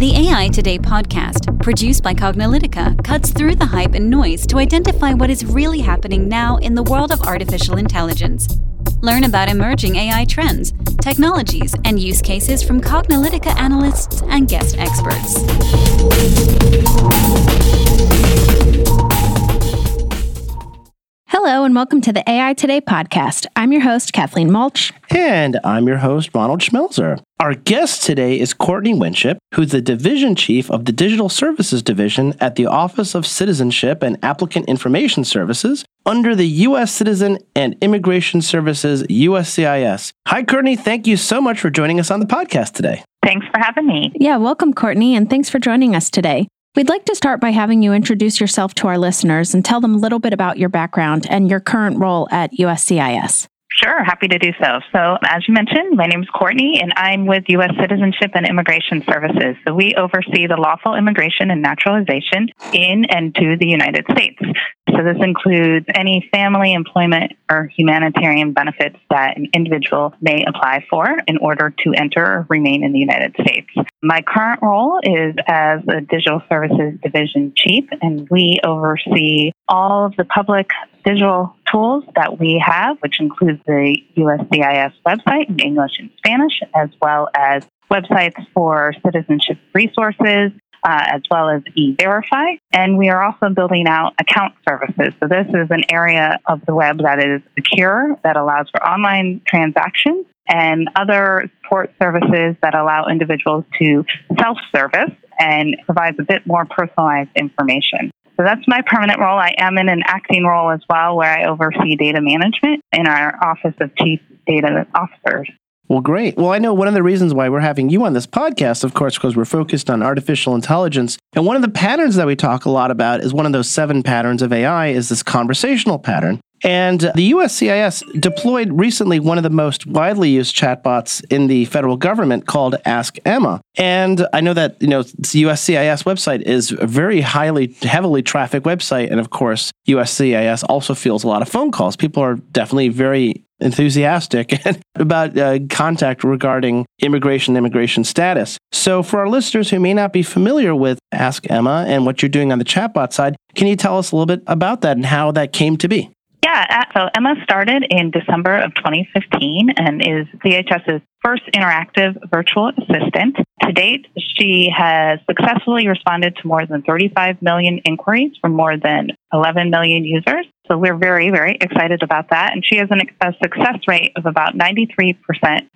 The AI Today podcast, produced by Cognilytica, cuts through the hype and noise to identify what is really happening now in the world of artificial intelligence. Learn about emerging AI trends, technologies, and use cases from Cognilytica analysts and guest experts. Hello, and welcome to the AI Today podcast. I'm your host, Kathleen Walch. And I'm your host, Ronald Schmelzer. Our guest today is Courtney Winship, who's the Division Chief of the Digital Services Division at the Office of Citizenship and Applicant Information Services under the U.S. Citizen and Immigration Services, USCIS. Hi, Courtney. Thank you so much for joining us on the podcast today. Thanks for having me. Yeah, welcome, Courtney, and thanks for joining us today. We'd like to start by having you introduce yourself to our listeners and tell them a little bit about your background and your current role at USCIS. Sure, happy to do so. So, as you mentioned, my name is Courtney, and I'm with U.S. Citizenship and Immigration Services. So, we oversee the lawful immigration and naturalization in and to the United States. So, this includes any family, employment, or humanitarian benefits that an individual may apply for in order to enter or remain in the United States. My current role is as the Digital Services Division Chief, and we oversee all of the public digital tools that we have, which includes the USCIS website in English and Spanish, as well as websites for citizenship resources, uh, as well as e-verify. And we are also building out account services. So this is an area of the web that is secure, that allows for online transactions and other support services that allow individuals to self-service and provides a bit more personalized information. So that's my permanent role. I am in an acting role as well, where I oversee data management in our Office of Chief Data Officers. Well, great. Well, I know one of the reasons why we're having you on this podcast, of course, because we're focused on artificial intelligence. And one of the patterns that we talk a lot about is one of those seven patterns of AI is this conversational pattern. And the USCIS deployed recently one of the most widely used chatbots in the federal government called Ask Emma. And I know that, you know, the USCIS website is a very highly, heavily trafficked website. And of course, USCIS also fields a lot of phone calls. People are definitely very enthusiastic about uh, contact regarding immigration immigration status. So, for our listeners who may not be familiar with Ask Emma and what you're doing on the chatbot side, can you tell us a little bit about that and how that came to be? Yeah, uh, so Emma started in December of 2015 and is DHS's first interactive virtual assistant. To date, she has successfully responded to more than 35 million inquiries from more than 11 million users. So we're very, very excited about that. And she has an, a success rate of about 93%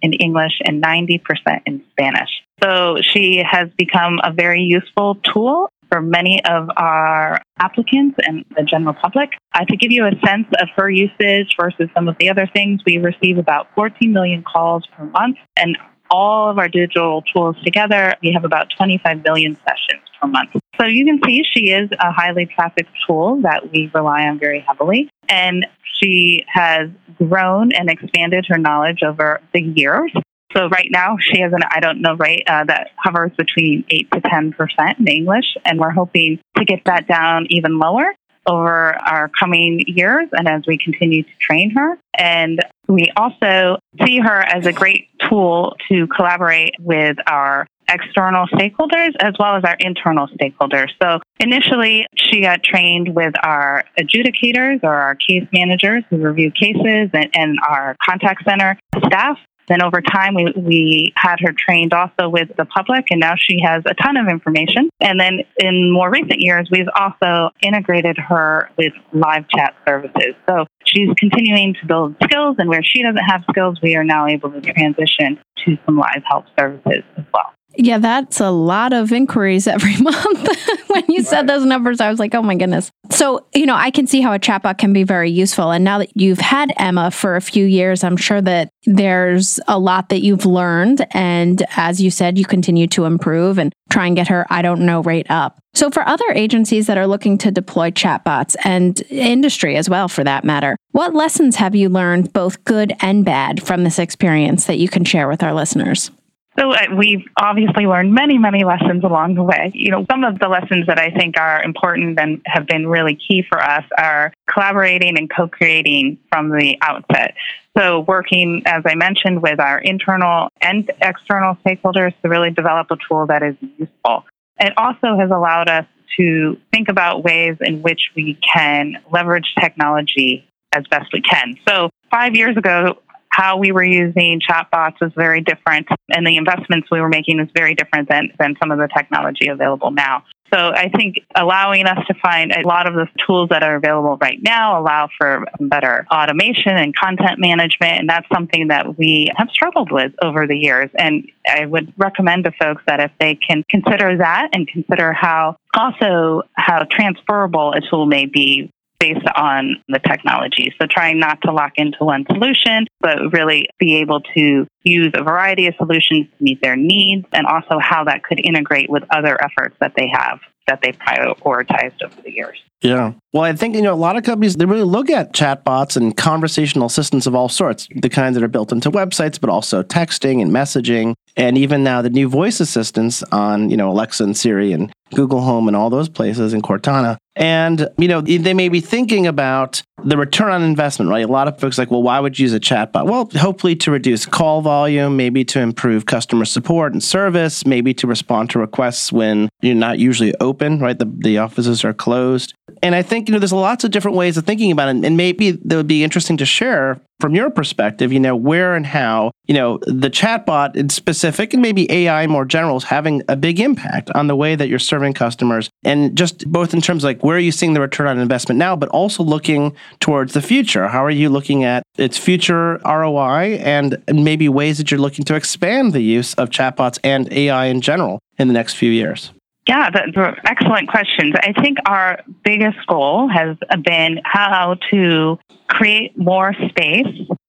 in English and 90% in Spanish. So she has become a very useful tool for many of our applicants and the general public. Uh, to give you a sense of her usage versus some of the other things, we receive about 14 million calls per month, and all of our digital tools together, we have about 25 million sessions per month. So you can see she is a highly trafficked tool that we rely on very heavily. And she has grown and expanded her knowledge over the years. So right now she has an I don't know rate uh, that hovers between eight to ten percent in English, and we're hoping to get that down even lower over our coming years and as we continue to train her. And we also see her as a great tool to collaborate with our external stakeholders as well as our internal stakeholders. So initially, she got trained with our adjudicators or our case managers who review cases and, and our contact center staff. Then over time, we, we had her trained also with the public, and now she has a ton of information. And then in more recent years, we've also integrated her with live chat services. So she's continuing to build skills, and where she doesn't have skills, we are now able to transition to some live help services as well. Yeah, that's a lot of inquiries every month. when you right. said those numbers, I was like, oh my goodness. So, you know, I can see how a chatbot can be very useful. And now that you've had Emma for a few years, I'm sure that there's a lot that you've learned. And as you said, you continue to improve and try and get her, I don't know, rate up. So, for other agencies that are looking to deploy chatbots and industry as well, for that matter, what lessons have you learned, both good and bad, from this experience that you can share with our listeners? So uh, we've obviously learned many, many lessons along the way. You know, some of the lessons that I think are important and have been really key for us are collaborating and co creating from the outset. So, working, as I mentioned, with our internal and external stakeholders to really develop a tool that is useful. It also has allowed us to think about ways in which we can leverage technology as best we can. So, five years ago, how we were using chatbots was very different, and the investments we were making was very different than, than some of the technology available now. So I think allowing us to find a lot of the tools that are available right now allow for better automation and content management. And that's something that we have struggled with over the years. And I would recommend to folks that if they can consider that and consider how also how transferable a tool may be based on the technology. So trying not to lock into one solution, but really be able to use a variety of solutions to meet their needs and also how that could integrate with other efforts that they have that they've prioritized over the years. Yeah. Well, I think, you know, a lot of companies, they really look at chatbots and conversational assistants of all sorts, the kinds that are built into websites, but also texting and messaging. And even now the new voice assistants on, you know, Alexa and Siri and Google Home and all those places in Cortana. And, you know, they may be thinking about the return on investment, right? A lot of folks like, well, why would you use a chatbot? Well, hopefully to reduce call volume, maybe to improve customer support and service, maybe to respond to requests when you're not usually open, right? The, the offices are closed. And I think, you know, there's lots of different ways of thinking about it. And maybe that would be interesting to share from your perspective, you know, where and how, you know, the chatbot in specific and maybe AI more general is having a big impact on the way that you're serving customers. And just both in terms like where are you seeing the return on investment now, but also looking towards the future. How are you looking at its future ROI and maybe ways that you're looking to expand the use of chatbots and AI in general in the next few years? Yeah, that's excellent questions. I think our biggest goal has been how to create more space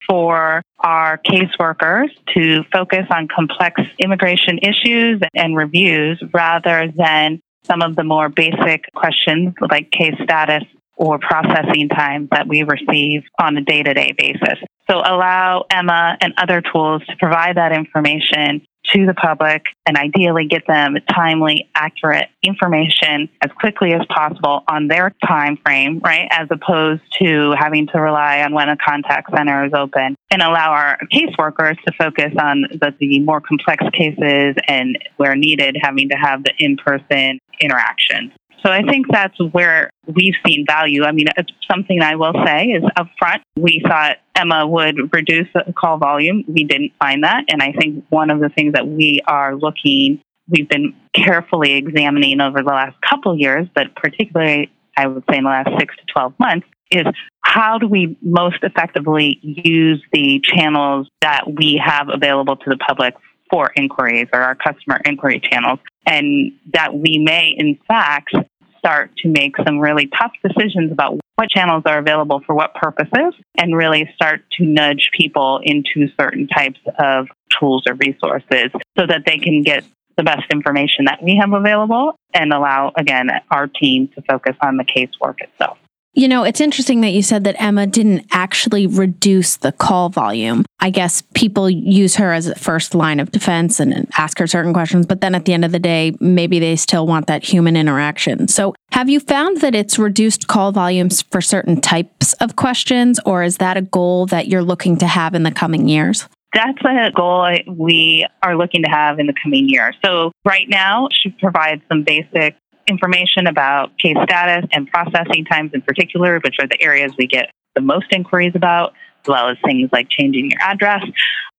for our caseworkers to focus on complex immigration issues and reviews rather than some of the more basic questions like case status or processing time that we receive on a day to day basis. So allow Emma and other tools to provide that information to the public and ideally get them timely, accurate information as quickly as possible on their time frame, right? As opposed to having to rely on when a contact center is open and allow our caseworkers to focus on the, the more complex cases and where needed having to have the in-person interaction. So I think that's where we've seen value. I mean, something I will say is upfront, we thought Emma would reduce the call volume. We didn't find that. And I think one of the things that we are looking, we've been carefully examining over the last couple years, but particularly, I would say in the last six to 12 months, is how do we most effectively use the channels that we have available to the public for inquiries or our customer inquiry channels, and that we may, in fact, start to make some really tough decisions about what channels are available for what purposes and really start to nudge people into certain types of tools or resources so that they can get the best information that we have available and allow, again, our team to focus on the casework itself. You know, it's interesting that you said that Emma didn't actually reduce the call volume. I guess people use her as a first line of defense and ask her certain questions, but then at the end of the day, maybe they still want that human interaction. So, have you found that it's reduced call volumes for certain types of questions, or is that a goal that you're looking to have in the coming years? That's a goal we are looking to have in the coming year. So, right now, she provides some basic information about case status and processing times in particular, which are the areas we get the most inquiries about, as well as things like changing your address.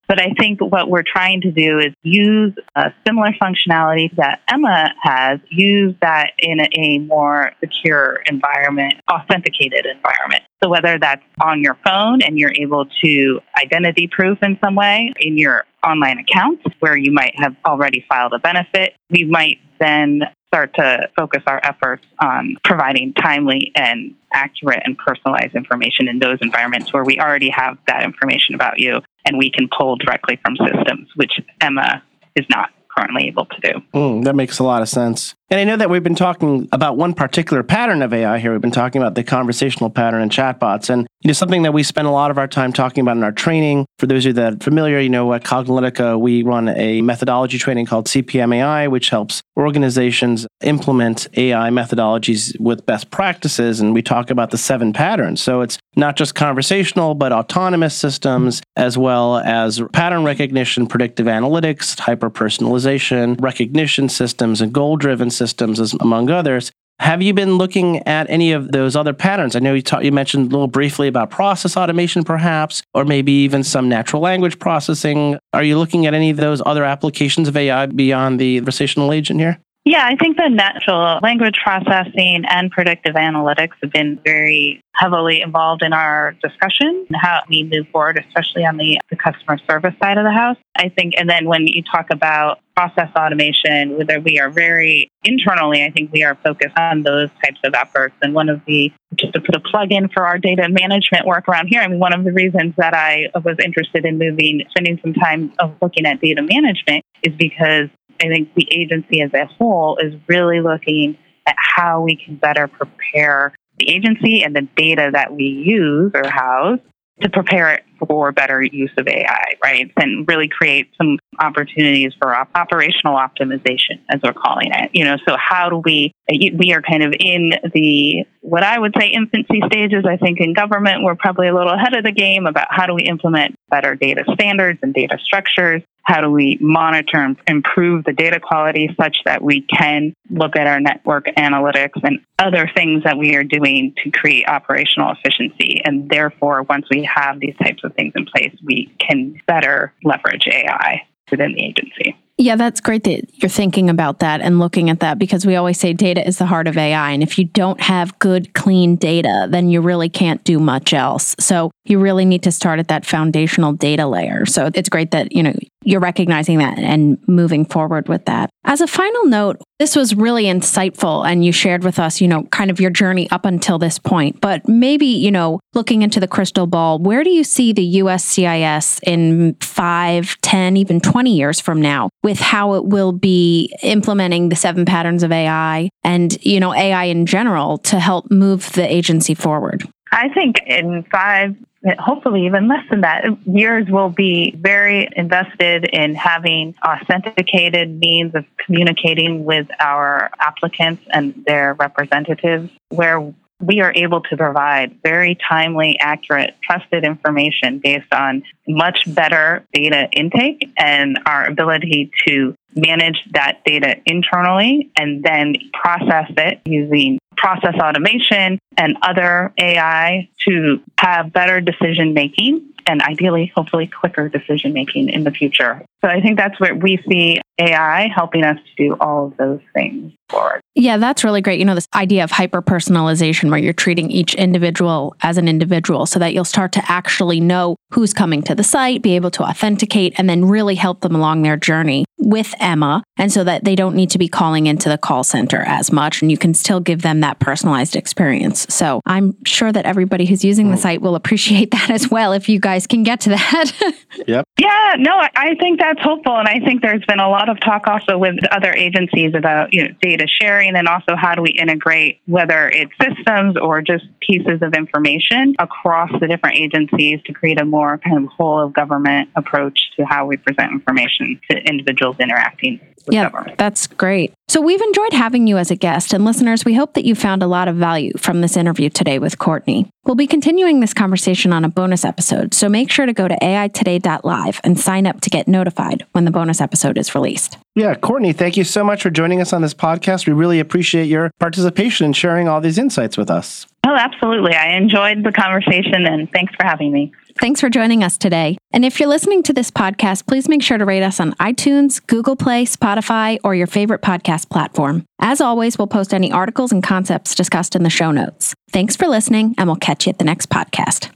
But I think what we're trying to do is use a similar functionality that Emma has, use that in a more secure environment, authenticated environment. So whether that's on your phone and you're able to identity proof in some way in your online account where you might have already filed a benefit, we might then start to focus our efforts on providing timely and accurate and personalized information in those environments where we already have that information about you and we can pull directly from systems, which Emma is not currently able to do. Mm, that makes a lot of sense. And I know that we've been talking about one particular pattern of AI here. We've been talking about the conversational pattern in chatbots. And you know, something that we spend a lot of our time talking about in our training. For those of you that are familiar, you know, at Cognilytica, we run a methodology training called CPM AI, which helps organizations implement AI methodologies with best practices. And we talk about the seven patterns. So it's not just conversational, but autonomous systems, as well as pattern recognition, predictive analytics, hyper personalization, recognition systems, and goal driven systems, among others. Have you been looking at any of those other patterns? I know you, you mentioned a little briefly about process automation, perhaps, or maybe even some natural language processing. Are you looking at any of those other applications of AI beyond the conversational agent here? Yeah, I think the natural language processing and predictive analytics have been very heavily involved in our discussion and how we move forward, especially on the, the customer service side of the house. I think, and then when you talk about process automation, whether we are very internally, I think we are focused on those types of efforts. And one of the, just to put a plug in for our data management work around here, I mean, one of the reasons that I was interested in moving, spending some time of looking at data management is because I think the agency as a whole is really looking at how we can better prepare the agency and the data that we use or house to prepare it for better use of AI, right? And really create some opportunities for op- operational optimization, as we're calling it. You know, so how do we, we are kind of in the, what I would say infancy stages. I think in government, we're probably a little ahead of the game about how do we implement better data standards and data structures how do we monitor and improve the data quality such that we can look at our network analytics and other things that we are doing to create operational efficiency? And therefore, once we have these types of things in place, we can better leverage AI within the agency. Yeah, that's great that you're thinking about that and looking at that because we always say data is the heart of AI. And if you don't have good, clean data, then you really can't do much else. So you really need to start at that foundational data layer. So it's great that, you know, you're recognizing that and moving forward with that. As a final note, this was really insightful and you shared with us, you know, kind of your journey up until this point. But maybe, you know, looking into the crystal ball, where do you see the USCIS in five, ten, even 20 years from now with how it will be implementing the seven patterns of AI and, you know, AI in general to help move the agency forward? I think in five, hopefully even less than that, years will be very invested in having authenticated means of communicating with our applicants and their representatives, where we are able to provide very timely, accurate, trusted information based on much better data intake and our ability to manage that data internally and then process it using process automation and other AI to have better decision making and ideally, hopefully, quicker decision making in the future. So I think that's where we see AI helping us to do all of those things forward. Yeah, that's really great. You know, this idea of hyper personalization where you're treating each individual as an individual so that you'll start to actually know who's coming to the site, be able to authenticate, and then really help them along their journey with Emma. And so that they don't need to be calling into the call center as much and you can still give them that personalized experience. So I'm sure that everybody who's using the mm. site will appreciate that as well if you guys can get to that. yep. Yeah, no, I think that's hopeful. And I think there's been a lot of talk also with other agencies about you know, data sharing and also how do we integrate whether it's systems or just pieces of information across the different agencies to create a more kind of whole of government approach to how we present information to individuals interacting yeah, government. That's great. So we've enjoyed having you as a guest, and listeners, we hope that you found a lot of value from this interview today with Courtney. We'll be continuing this conversation on a bonus episode, so make sure to go to aitoday.live and sign up to get notified when the bonus episode is released. Yeah, Courtney, thank you so much for joining us on this podcast. We really appreciate your participation and sharing all these insights with us. Oh, absolutely. I enjoyed the conversation, and thanks for having me. Thanks for joining us today. And if you're listening to this podcast, please make sure to rate us on iTunes, Google Play, Spotify, or your favorite podcast platform. As always, we'll post any articles and concepts discussed in the show notes. Thanks for listening, and we'll catch you at the next podcast.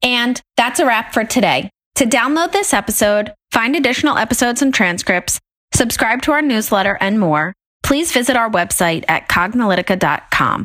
And that's a wrap for today. To download this episode, find additional episodes and transcripts, subscribe to our newsletter, and more, please visit our website at cognilytica.com.